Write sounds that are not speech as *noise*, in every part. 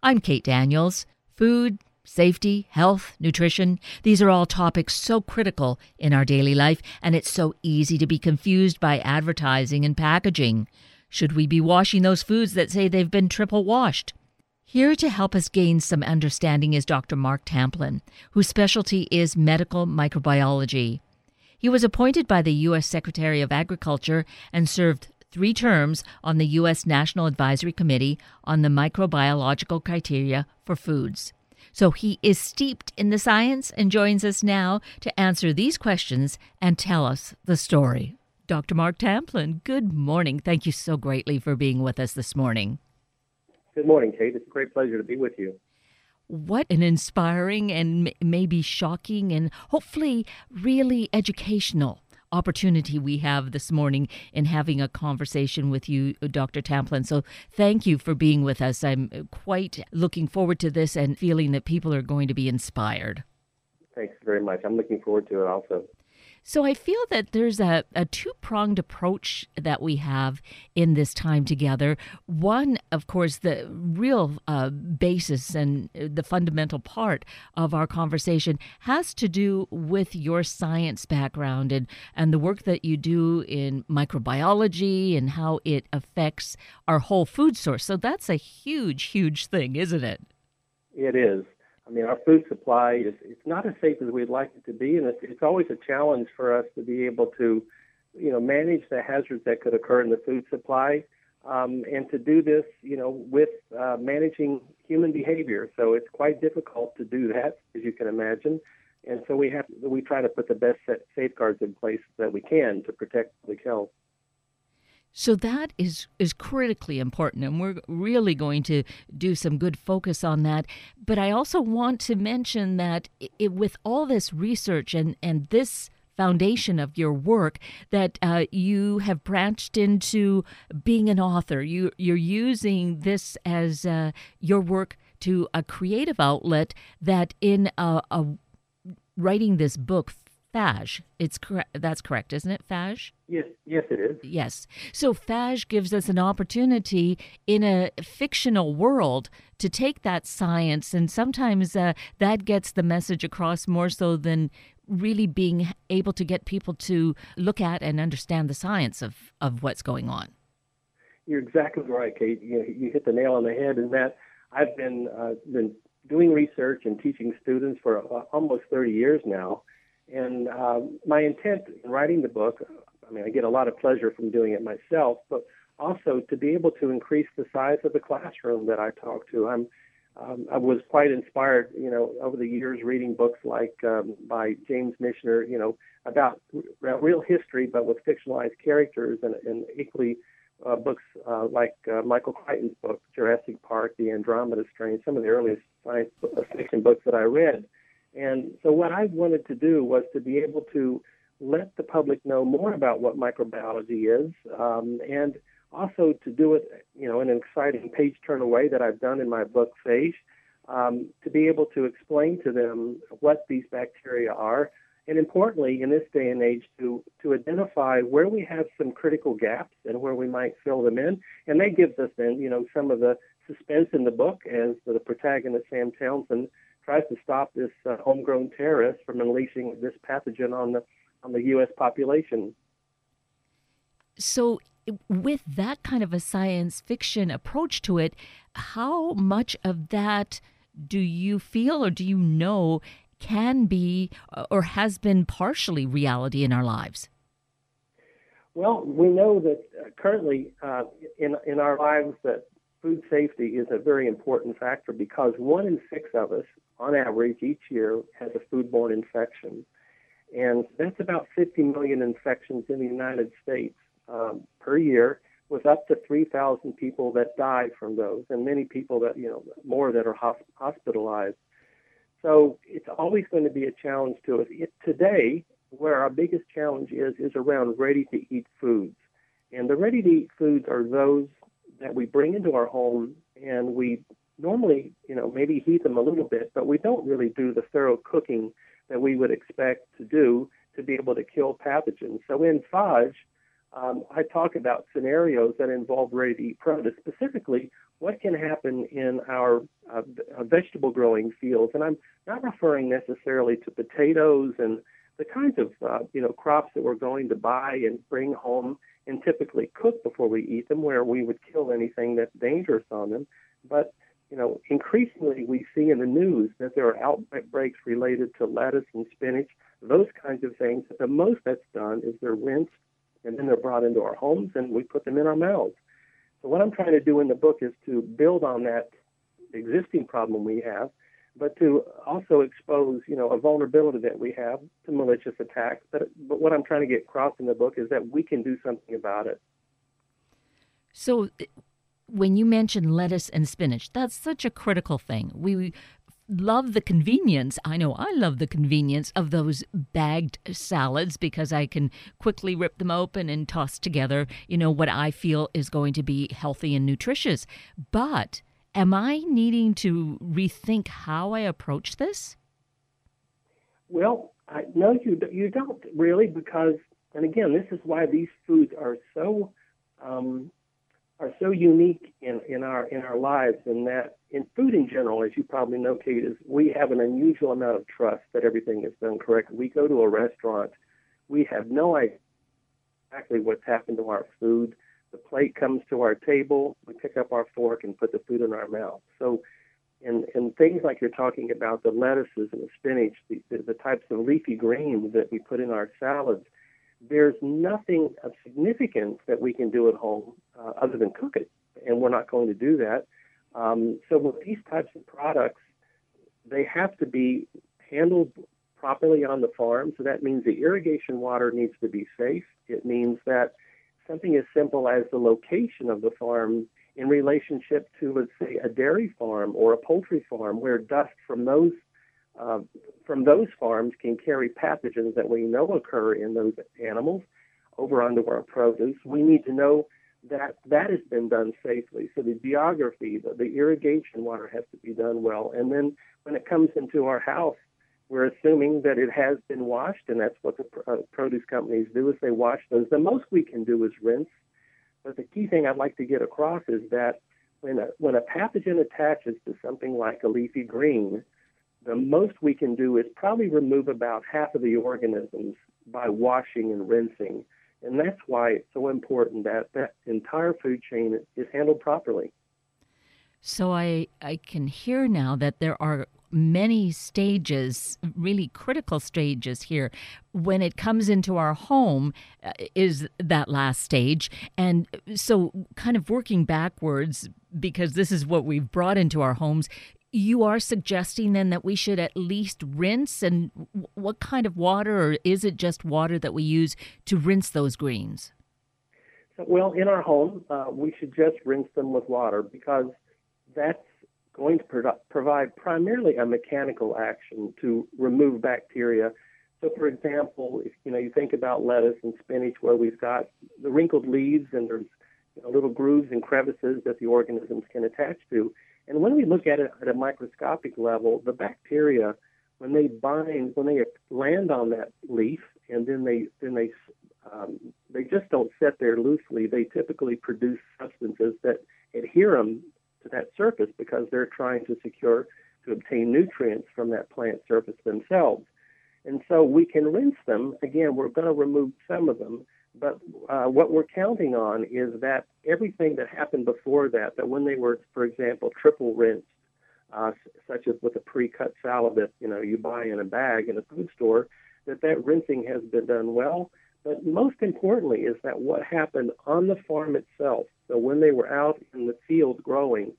I'm Kate Daniels. Food, safety, health, nutrition, these are all topics so critical in our daily life, and it's so easy to be confused by advertising and packaging. Should we be washing those foods that say they've been triple washed? Here to help us gain some understanding is Dr. Mark Tamplin, whose specialty is medical microbiology. He was appointed by the U.S. Secretary of Agriculture and served three terms on the U.S. National Advisory Committee on the Microbiological Criteria for Foods. So he is steeped in the science and joins us now to answer these questions and tell us the story. Dr. Mark Tamplin, good morning. Thank you so greatly for being with us this morning. Good morning, Kate. It's a great pleasure to be with you. What an inspiring and maybe shocking and hopefully really educational opportunity we have this morning in having a conversation with you, Dr. Tamplin. So thank you for being with us. I'm quite looking forward to this and feeling that people are going to be inspired. Thanks very much. I'm looking forward to it also. So I feel that there's a, a two pronged approach that we have in this time together. One, of course, the real uh, basis and the fundamental part of our conversation has to do with your science background and, and the work that you do in microbiology and how it affects our whole food source. So that's a huge, huge thing, isn't it? It is. I mean, our food supply is it's not as safe as we'd like it to be, and it's, it's always a challenge for us to be able to, you know, manage the hazards that could occur in the food supply, um, and to do this, you know, with uh, managing human behavior. So it's quite difficult to do that, as you can imagine. And so we have we try to put the best safeguards in place that we can to protect public health. So that is is critically important and we're really going to do some good focus on that. But I also want to mention that it, with all this research and and this foundation of your work that uh, you have branched into being an author. You you're using this as uh, your work to a creative outlet that in a, a writing this book Phage. It's correct. That's correct, isn't it? Phage. Yes, yes, it is. Yes. So Phage gives us an opportunity in a fictional world to take that science, and sometimes uh, that gets the message across more so than really being able to get people to look at and understand the science of, of what's going on. You're exactly right, Kate. You, you hit the nail on the head in that I've been uh, been doing research and teaching students for uh, almost 30 years now and uh, my intent in writing the book, I mean, I get a lot of pleasure from doing it myself, but also to be able to increase the size of the classroom that I talk to. I'm um, I was quite inspired, you know, over the years reading books like um, by James Michener, you know, about r- real history but with fictionalized characters, and, and equally uh, books uh, like uh, Michael Crichton's book Jurassic Park, The Andromeda Strain, some of the earliest science fiction books that I read. And so what I wanted to do was to be able to let the public know more about what microbiology is, um, and also to do it, you know, in an exciting page-turner way that I've done in my book Phage, um, to be able to explain to them what these bacteria are, and importantly, in this day and age, to to identify where we have some critical gaps and where we might fill them in, and that gives us then, you know, some of the suspense in the book as the protagonist Sam Townsend tries to stop this uh, homegrown terrorist from unleashing this pathogen on the on the U.S. population. So, with that kind of a science fiction approach to it, how much of that do you feel or do you know can be uh, or has been partially reality in our lives? Well, we know that uh, currently uh, in in our lives that food safety is a very important factor because one in six of us, on average, each year has a foodborne infection. And that's about 50 million infections in the United States um, per year, with up to 3,000 people that die from those, and many people that, you know, more that are hospitalized. So it's always going to be a challenge to us. It, today, where our biggest challenge is, is around ready to eat foods. And the ready to eat foods are those that we bring into our home and we normally, you know, maybe heat them a little bit, but we don't really do the thorough cooking that we would expect to do to be able to kill pathogens. So in Phage, um, I talk about scenarios that involve ready to eat produce, specifically what can happen in our uh, vegetable growing fields. And I'm not referring necessarily to potatoes and the kinds of uh, you know crops that we're going to buy and bring home and typically cook before we eat them, where we would kill anything that's dangerous on them. But you know, increasingly we see in the news that there are outbreaks related to lettuce and spinach, those kinds of things. The most that's done is they're rinsed and then they're brought into our homes and we put them in our mouths. So what I'm trying to do in the book is to build on that existing problem we have, but to also expose, you know, a vulnerability that we have to malicious attacks. But but what I'm trying to get across in the book is that we can do something about it. So when you mention lettuce and spinach, that's such a critical thing. We love the convenience. I know I love the convenience of those bagged salads because I can quickly rip them open and toss together, you know, what I feel is going to be healthy and nutritious. But am I needing to rethink how I approach this? Well, I, no, you you don't really because, and again, this is why these foods are so um, are so unique in, in our in our lives in that in food in general, as you probably know, Kate, is we have an unusual amount of trust that everything is done correctly. We go to a restaurant, we have no idea exactly what's happened to our food. The plate comes to our table, we pick up our fork and put the food in our mouth. So and, and things like you're talking about, the lettuces and the spinach, the, the, the types of leafy greens that we put in our salads, there's nothing of significance that we can do at home uh, other than cook it, and we're not going to do that. Um, so with these types of products, they have to be handled properly on the farm. So that means the irrigation water needs to be safe. It means that something as simple as the location of the farm in relationship to, let's say, a dairy farm or a poultry farm, where dust from those uh, from those farms can carry pathogens that we know occur in those animals over onto our produce. We need to know that that has been done safely. So the geography, the, the irrigation water has to be done well. And then when it comes into our house, we're assuming that it has been washed, and that's what the uh, produce companies do is they wash those. The most we can do is rinse. But the key thing I'd like to get across is that when a, when a pathogen attaches to something like a leafy green, the most we can do is probably remove about half of the organisms by washing and rinsing. And that's why it's so important that that entire food chain is handled properly. So I, I can hear now that there are many stages, really critical stages here. When it comes into our home, uh, is that last stage. And so, kind of working backwards, because this is what we've brought into our homes, you are suggesting then that we should at least rinse? And what kind of water or is it just water that we use to rinse those greens? Well in our home uh, we should just rinse them with water because that's going to pro- provide primarily a mechanical action to remove bacteria. So for example if you know you think about lettuce and spinach where we've got the wrinkled leaves and there's you know, little grooves and crevices that the organisms can attach to and when we look at it at a microscopic level, the bacteria, when they bind, when they land on that leaf, and then they then they um, they just don't sit there loosely. They typically produce substances that adhere them to that surface because they're trying to secure to obtain nutrients from that plant surface themselves. And so we can rinse them. Again, we're going to remove some of them, but uh, what we're counting on is that everything that happened before that, that when they were, for example, triple rinsed, uh, such as with a pre-cut salad that you know you buy in a bag in a food store, that that rinsing has been done well. But most importantly is that what happened on the farm itself. So when they were out in the field growing,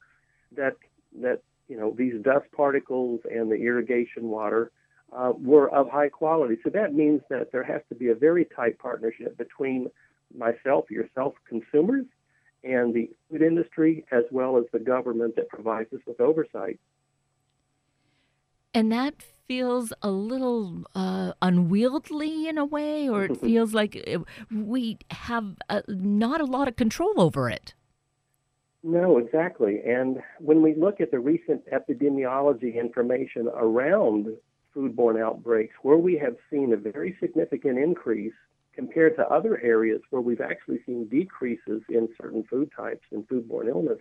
that that you know these dust particles and the irrigation water uh, were of high quality. So that means that there has to be a very tight partnership between myself, yourself, consumers, and the food industry, as well as the government that provides us with oversight. And that feels a little uh, unwieldy in a way, or it *laughs* feels like we have uh, not a lot of control over it. No, exactly. And when we look at the recent epidemiology information around foodborne outbreaks, where we have seen a very significant increase compared to other areas where we've actually seen decreases in certain food types and foodborne illness,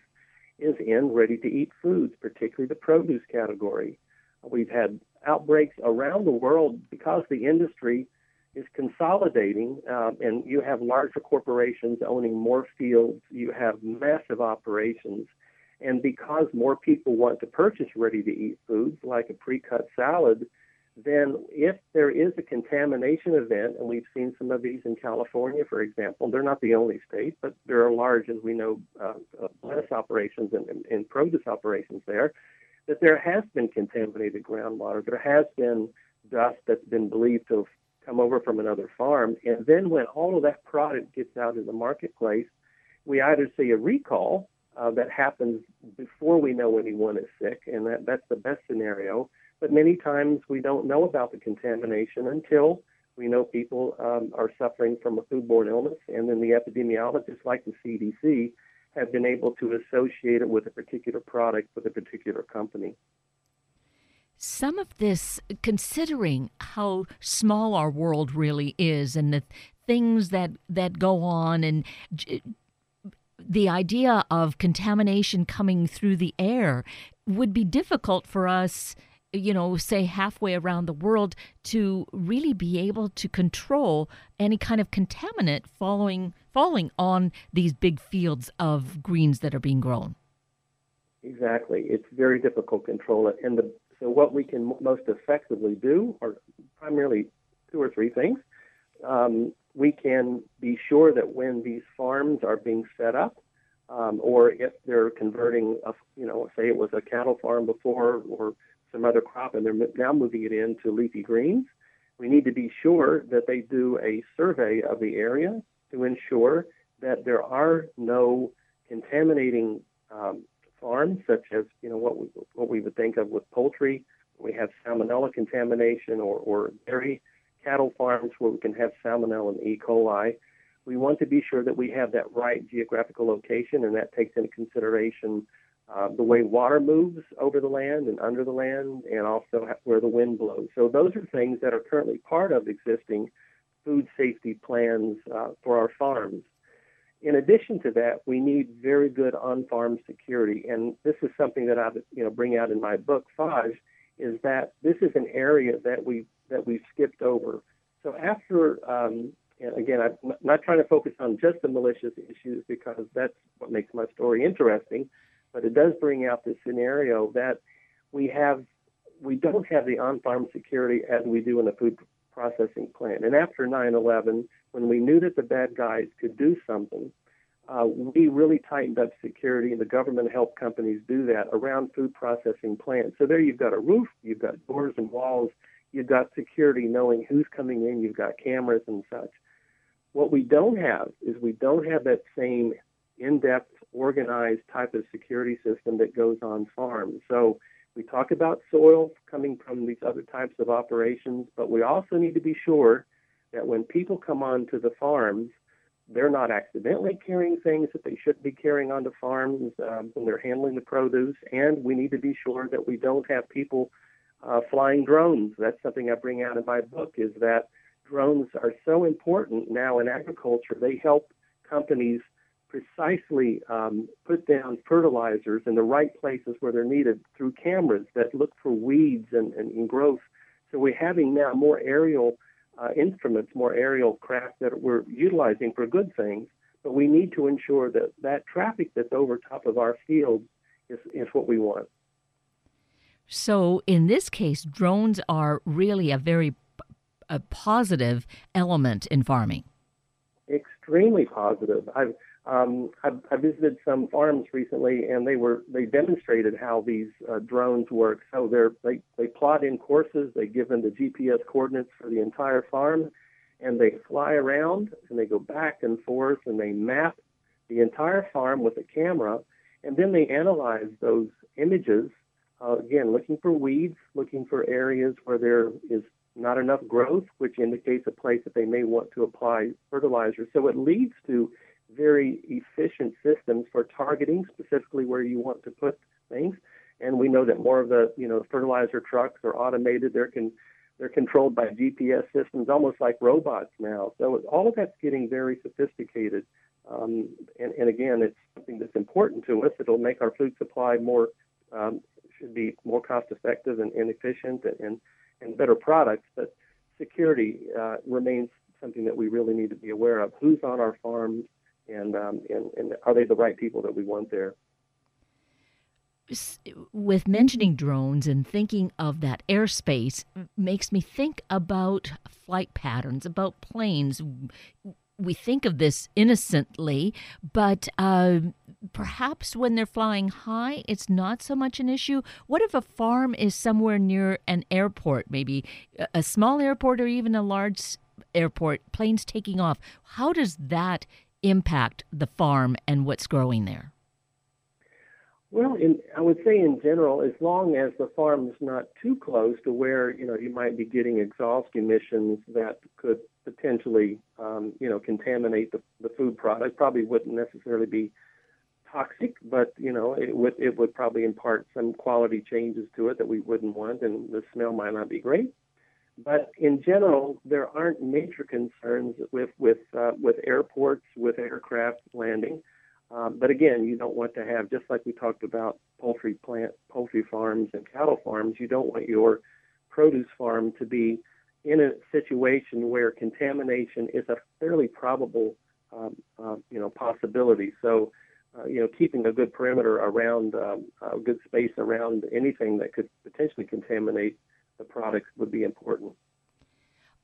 is in ready to eat foods, particularly the produce category. We've had outbreaks around the world because the industry is consolidating, uh, and you have larger corporations owning more fields, you have massive operations. And because more people want to purchase ready to eat foods like a pre cut salad, then if there is a contamination event, and we've seen some of these in California, for example, they're not the only state, but there are large, as we know, uh, uh, lettuce operations and, and, and produce operations there, that there has been contaminated groundwater. There has been dust that's been believed to have come over from another farm. And then when all of that product gets out in the marketplace, we either see a recall uh, that happens before we know anyone is sick, and that, that's the best scenario but many times we don't know about the contamination until we know people um, are suffering from a foodborne illness, and then the epidemiologists, like the CDC, have been able to associate it with a particular product with a particular company. Some of this, considering how small our world really is, and the things that that go on, and the idea of contamination coming through the air would be difficult for us you know, say halfway around the world to really be able to control any kind of contaminant following falling on these big fields of greens that are being grown. Exactly, it's very difficult to control it, and the, so what we can most effectively do are primarily two or three things. Um, we can be sure that when these farms are being set up, um, or if they're converting, a, you know, say it was a cattle farm before, or some other crop and they're now moving it into leafy greens, we need to be sure that they do a survey of the area to ensure that there are no contaminating um, farms, such as you know what we, what we would think of with poultry. We have salmonella contamination, or, or dairy cattle farms where we can have salmonella and E. coli. We want to be sure that we have that right geographical location, and that takes into consideration uh, the way water moves over the land and under the land, and also where the wind blows. So those are things that are currently part of existing food safety plans uh, for our farms. In addition to that, we need very good on-farm security, and this is something that I, you know, bring out in my book Phage, is that this is an area that we that we've skipped over. So after, um, again, I'm not trying to focus on just the malicious issues because that's what makes my story interesting but it does bring out the scenario that we have we don't have the on-farm security as we do in a food processing plant. And after 9/11, when we knew that the bad guys could do something, uh, we really tightened up security, and the government helped companies do that around food processing plants. So there, you've got a roof, you've got doors and walls, you've got security, knowing who's coming in, you've got cameras and such. What we don't have is we don't have that same in-depth organized type of security system that goes on farms. So we talk about soil coming from these other types of operations, but we also need to be sure that when people come onto the farms, they're not accidentally carrying things that they shouldn't be carrying onto farms um, when they're handling the produce. And we need to be sure that we don't have people uh, flying drones. That's something I bring out in my book is that drones are so important now in agriculture. They help companies precisely um, put down fertilizers in the right places where they're needed through cameras that look for weeds and, and, and growth. So we're having now more aerial uh, instruments, more aerial craft that we're utilizing for good things, but we need to ensure that that traffic that's over top of our fields is, is what we want. So in this case, drones are really a very a positive element in farming. Extremely positive. I've um, I, I, visited some farms recently, and they were they demonstrated how these uh, drones work. So they they plot in courses, they give them the GPS coordinates for the entire farm, and they fly around and they go back and forth and they map the entire farm with a camera, and then they analyze those images. Uh, again, looking for weeds, looking for areas where there is not enough growth, which indicates a place that they may want to apply fertilizer. So it leads to very efficient systems for targeting specifically where you want to put things. And we know that more of the you know fertilizer trucks are automated. They're can they're controlled by GPS systems, almost like robots now. So all of that's getting very sophisticated. Um, and, and, again, it's something that's important to us. It'll make our food supply more um, should be more cost effective and, and efficient and, and, and better products. But security uh, remains something that we really need to be aware of. Who's on our farms, and, um, and, and are they the right people that we want there? with mentioning drones and thinking of that airspace makes me think about flight patterns, about planes. We think of this innocently, but uh, perhaps when they're flying high, it's not so much an issue. What if a farm is somewhere near an airport, maybe a small airport or even a large airport, planes taking off? How does that impact the farm and what's growing there? Well, in, I would say in general, as long as the farm is not too close to where you know you might be getting exhaust emissions that could potentially um, you know contaminate the, the food product, probably wouldn't necessarily be toxic, but you know it would it would probably impart some quality changes to it that we wouldn't want, and the smell might not be great. But in general, there aren't major concerns with with uh, with airports with aircraft landing. Um, but again, you don't want to have just like we talked about poultry plant poultry farms and cattle farms. You don't want your produce farm to be in a situation where contamination is a fairly probable um, uh, you know possibility. So uh, you know keeping a good perimeter around um, a good space around anything that could potentially contaminate the products would be important.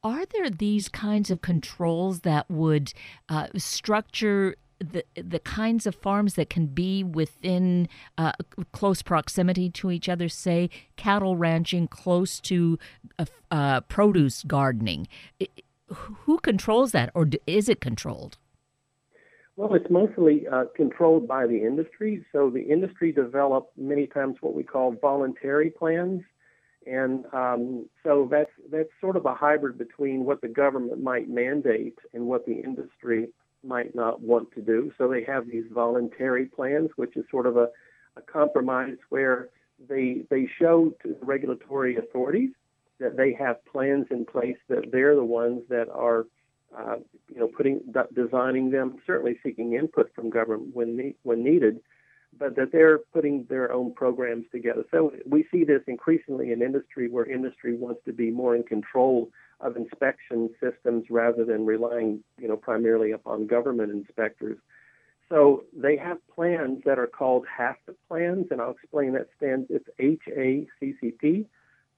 Are there these kinds of controls that would uh, structure the the kinds of farms that can be within uh, close proximity to each other, say cattle ranching close to uh, uh, produce gardening. who controls that, or is it controlled? Well, it's mostly uh, controlled by the industry. So the industry develop many times what we call voluntary plans, and um, so that's that's sort of a hybrid between what the government might mandate and what the industry might not want to do. So they have these voluntary plans, which is sort of a, a compromise where they they show to the regulatory authorities that they have plans in place that they're the ones that are uh, you know putting designing them certainly seeking input from government when when needed but that they're putting their own programs together so we see this increasingly in industry where industry wants to be more in control of inspection systems rather than relying, you know, primarily upon government inspectors. So they have plans that are called HACCP plans, and I'll explain that stands. It's H-A-C-C-P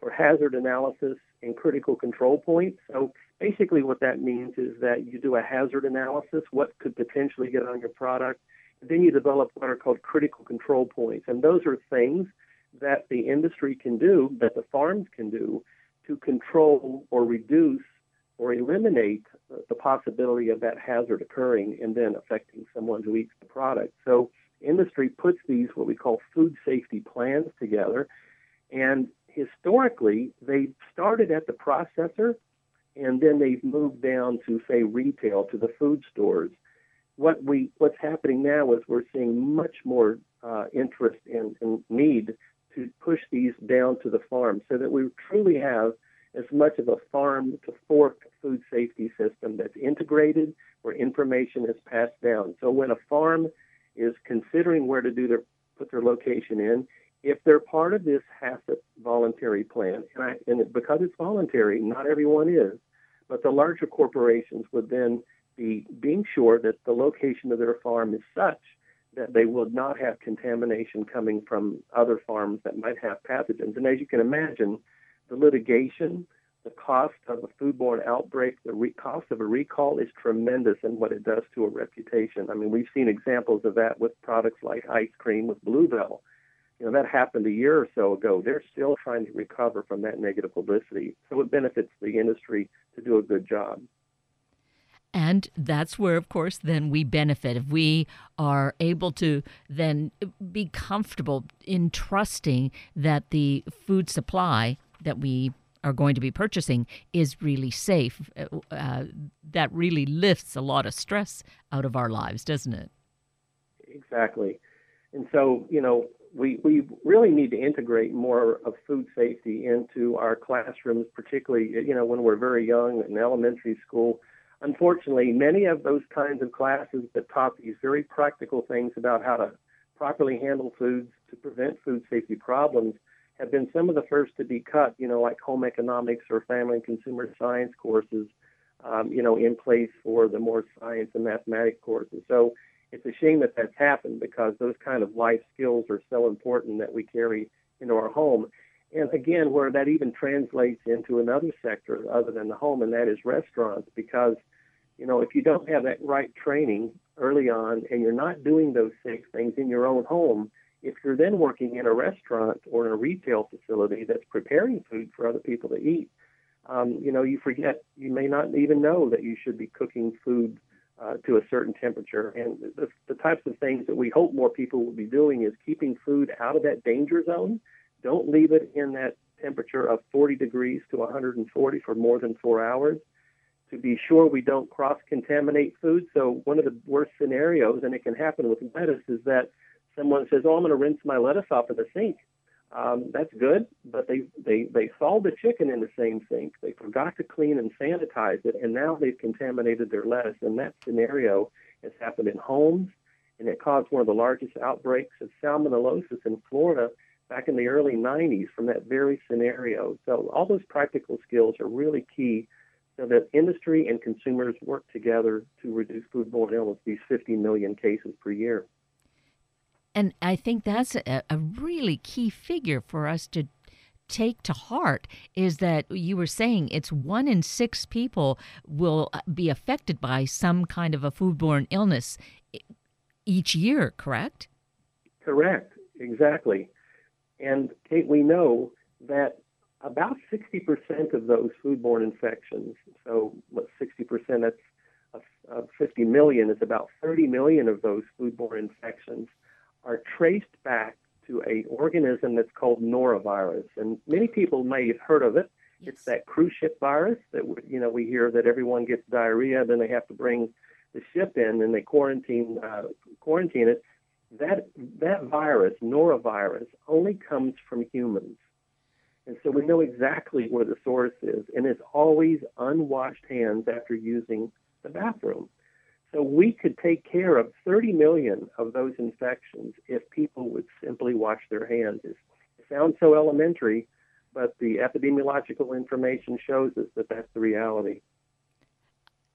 for hazard analysis and critical control points. So basically, what that means is that you do a hazard analysis, what could potentially get on your product, then you develop what are called critical control points, and those are things that the industry can do, that the farms can do, to control or reduce or eliminate the possibility of that hazard occurring and then affecting someone who eats the product. So industry puts these what we call food safety plans together. And historically they started at the processor and then they've moved down to say retail to the food stores what we what's happening now is we're seeing much more uh, interest and, and need to push these down to the farm so that we truly have as much of a farm to fork food safety system that's integrated where information is passed down. So when a farm is considering where to do their put their location in, if they're part of this HACCP voluntary plan, and, I, and because it's voluntary, not everyone is, but the larger corporations would then be being sure that the location of their farm is such that they will not have contamination coming from other farms that might have pathogens. And as you can imagine, the litigation, the cost of a foodborne outbreak, the re- cost of a recall is tremendous in what it does to a reputation. I mean, we've seen examples of that with products like ice cream with Blue Bell. You know, that happened a year or so ago. They're still trying to recover from that negative publicity. So it benefits the industry to do a good job. And that's where, of course, then we benefit. If we are able to then be comfortable in trusting that the food supply that we are going to be purchasing is really safe, uh, uh that really lifts a lot of stress out of our lives, doesn't it? Exactly. And so, you know, we, we really need to integrate more of food safety into our classrooms, particularly, you know, when we're very young in elementary school unfortunately, many of those kinds of classes that taught these very practical things about how to properly handle foods to prevent food safety problems have been some of the first to be cut, you know, like home economics or family and consumer science courses, um, you know, in place for the more science and mathematics courses. So it's a shame that that's happened because those kind of life skills are so important that we carry into our home. And again, where that even translates into another sector other than the home, and that is restaurants, because you know if you don't have that right training early on, and you're not doing those six things in your own home, if you're then working in a restaurant or in a retail facility that's preparing food for other people to eat, um, you know you forget you may not even know that you should be cooking food uh, to a certain temperature. And the, the types of things that we hope more people will be doing is keeping food out of that danger zone don't leave it in that temperature of 40 degrees to 140 for more than four hours to be sure we don't cross contaminate food. So, one of the worst scenarios, and it can happen with lettuce, is that someone says, Oh, I'm going to rinse my lettuce off in the sink. Um, that's good, but they, they, they thawed the chicken in the same sink. They forgot to clean and sanitize it, and now they've contaminated their lettuce. And that scenario has happened in homes, and it caused one of the largest outbreaks of salmonellosis in Florida back in the early 90s from that very scenario. So all those practical skills are really key so that industry and consumers work together to reduce foodborne illness, these 50 million cases per year. And I think that's a, a really key figure for us to take to heart is that you were saying it's one in six people will uh, be affected by some kind of a foodborne illness each year, correct? Correct, exactly. And Kate, we know that about 60% of those foodborne infections, so what 60%, that's of 50 million, is about 30 million of those foodborne infections are traced back to a organism that's called norovirus. And many people may have heard of it. Yes. It's that cruise ship virus that you know we hear that everyone gets diarrhea, then they have to bring the ship in and they quarantine uh, quarantine it that that virus, norovirus, only comes from humans. And so we know exactly where the source is, and it's always unwashed hands after using the bathroom. So we could take care of 30 million of those infections if people would simply wash their hands. It sounds so elementary, but the epidemiological information shows us that that's the reality.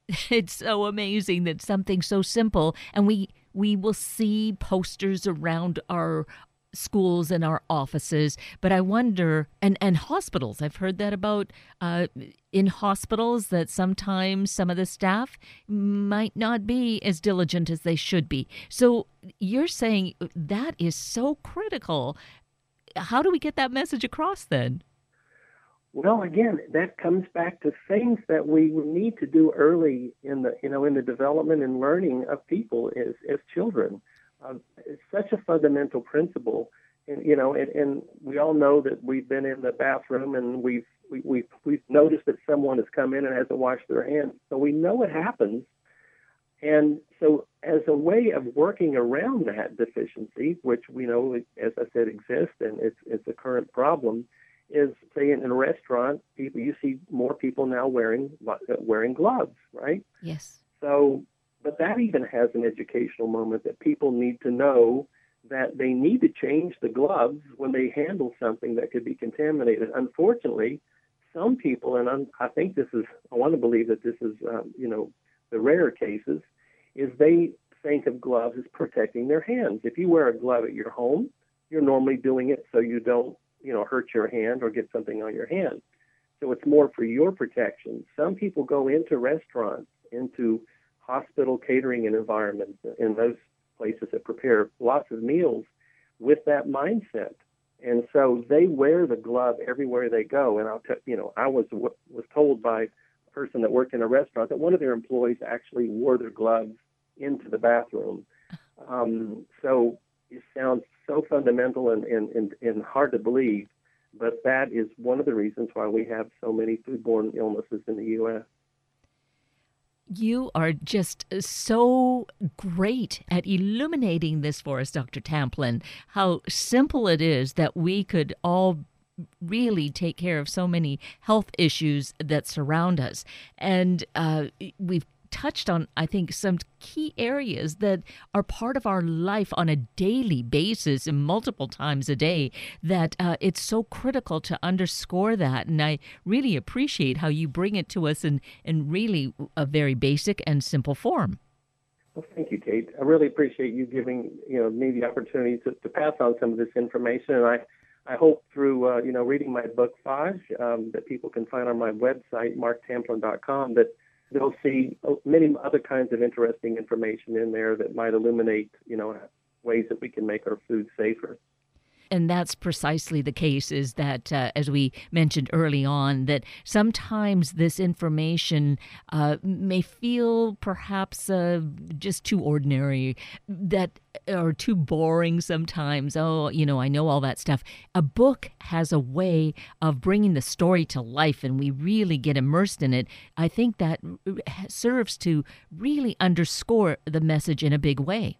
*laughs* It's so amazing that something so simple, and we we will see posters around our schools and our offices but i wonder and and hospitals. I've heard that about uh, in hospitals that sometimes some of the staff might not be as diligent as they should be. So you're saying that is so critical. How do we get that message across then well, again, that comes back to things that we need to do early in the you know in the development and learning of people as as children. Uh, it's such a fundamental principle, and you know, and, and we all know that we've been in the bathroom and we've we, we've we've noticed that someone has come in and hasn't washed their hands, so we know it happens. And so, as a way of working around that deficiency, which we know, as I said, exists and it's it's a current problem is say in a restaurant, people you see more people now wearing wearing gloves, right? Yes. So, but that even has an educational moment that people need to know that they need to change the gloves when they handle something that could be contaminated. Unfortunately, some people, and I'm, i think this is, I want to believe that this is, um, you know, the rare cases, is they think of gloves as protecting their hands. If you wear a glove at your home, you're normally doing it so you don't you know, hurt your hand or get something on your hand. So it's more for your protection. Some people go into restaurants, into hospital catering and environments, in those places that prepare lots of meals with that mindset. And so they wear the glove everywhere they go. And I'll tell you know, I was was told by a person that worked in a restaurant that one of their employees actually wore their gloves into the bathroom. *laughs* Um, so it sounds so fundamental and, and, and, and hard to believe, but that is one of the reasons why we have so many foodborne illnesses in the U.S. You are just so great at illuminating this for us, Dr. Tamplin. How simple it is that we could all really take care of so many health issues that surround us. And uh, we've touched on, I think, some key areas that are part of our life on a daily basis and multiple times a day that uh, it's so critical to underscore that. And I really appreciate how you bring it to us in, in really a very basic and simple form. Well, thank you, Kate. I really appreciate you giving you know me the opportunity to, to pass on some of this information, and I I hope through uh, you know reading my book Phage um, that people can find on my website marktamplin.com that they'll see uh, many other kinds of interesting information in there that might illuminate you know ways that we can make our food safer and that's precisely the case is that uh, as we mentioned early on that sometimes this information uh, may feel perhaps uh, just too ordinary that or too boring sometimes. Oh you know i know all that stuff. A book has a way of bringing the story to life and we really get immersed in it. I think that serves to really underscore the message in a big way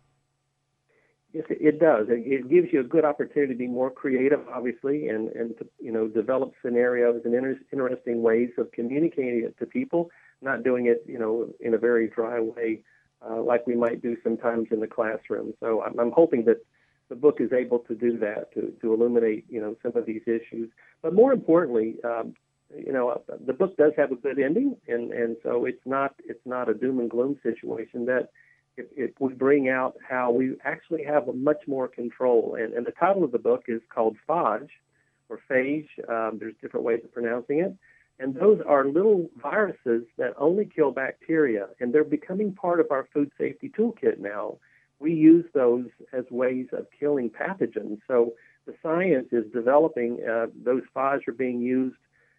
Yes, it does. It gives you a good opportunity to be more creative, obviously, and and to you know develop scenarios and inter- interesting ways of communicating it to people, not doing it you know in a very dry way, uh, like we might do sometimes in the classroom. So I'm, I'm hoping that the book is able to do that to to illuminate you know some of these issues. But more importantly, um, you know the book does have a good ending, and and so it's not it's not a doom and gloom situation that it would bring out how we actually have much more control. And, and the title of the book is called Phage or Phage. Um, there's different ways of pronouncing it. And those are little viruses that only kill bacteria, and they're becoming part of our food safety toolkit now. We use those as ways of killing pathogens. So the science is developing. Uh, those phage are being used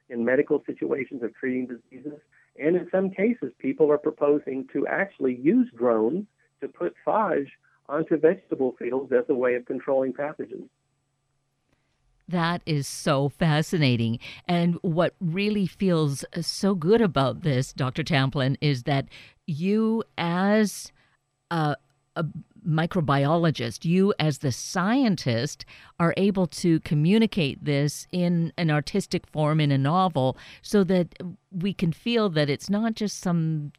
in medical situations of treating diseases. And in some cases, people are proposing to actually use drones to put phage onto vegetable fields as a way of controlling pathogens. That is so fascinating. And what really feels so good about this, Dr. Tamplin, is that you, as a, a microbiologist, you as the scientist are able to communicate this in an artistic form in a novel so that we can feel that it's not just some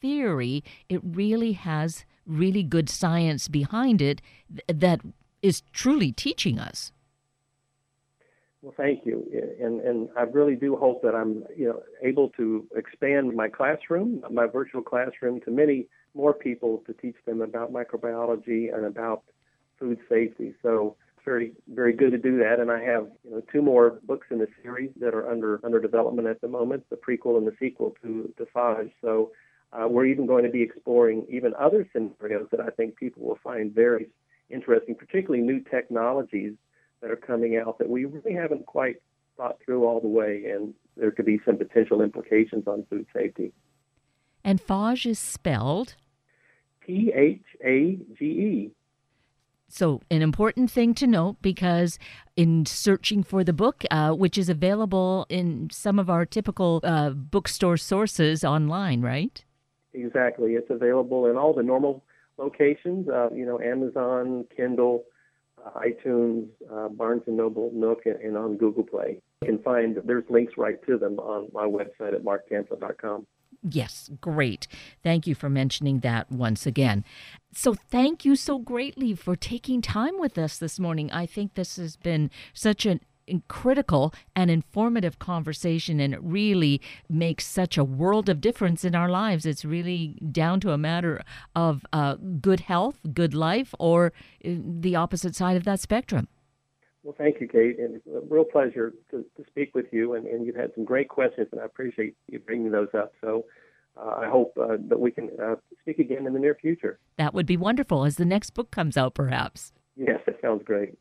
theory, it really has really good science behind it that is truly teaching us. Well, thank you, and and I really do hope that I'm you know able to expand my classroom, my virtual classroom, to many more people to teach them about microbiology and about food safety. So very very good to do that. And I have you know two more books in the series that are under under development at the moment, the prequel and the sequel to Phage. So uh, we're even going to be exploring even other scenarios that I think people will find very interesting, particularly new technologies that are coming out that we really haven't quite thought through all the way, and there could be some potential implications on food safety. And phage is spelled P H A G E. So, an important thing to note because in searching for the book, uh, which is available in some of our typical uh, bookstore sources online, right? Exactly. It's available in all the normal locations, uh, you know, Amazon, Kindle, uh, iTunes, uh, Barnes & Noble, Nook, and on Google Play. You can find, there's links right to them on my website at marktamplin.com. Yes, great. Thank you for mentioning that once again. So, thank you so greatly for taking time with us this morning. I think this has been such an critical and informative conversation and it really makes such a world of difference in our lives it's really down to a matter of uh, good health good life or uh, the opposite side of that spectrum well thank you kate and it's a real pleasure to, to speak with you and, and you've had some great questions and i appreciate you bringing those up so uh, I hope uh, that we can uh, speak again in the near future. That would be wonderful as the next book comes out, perhaps. Yes, that sounds great.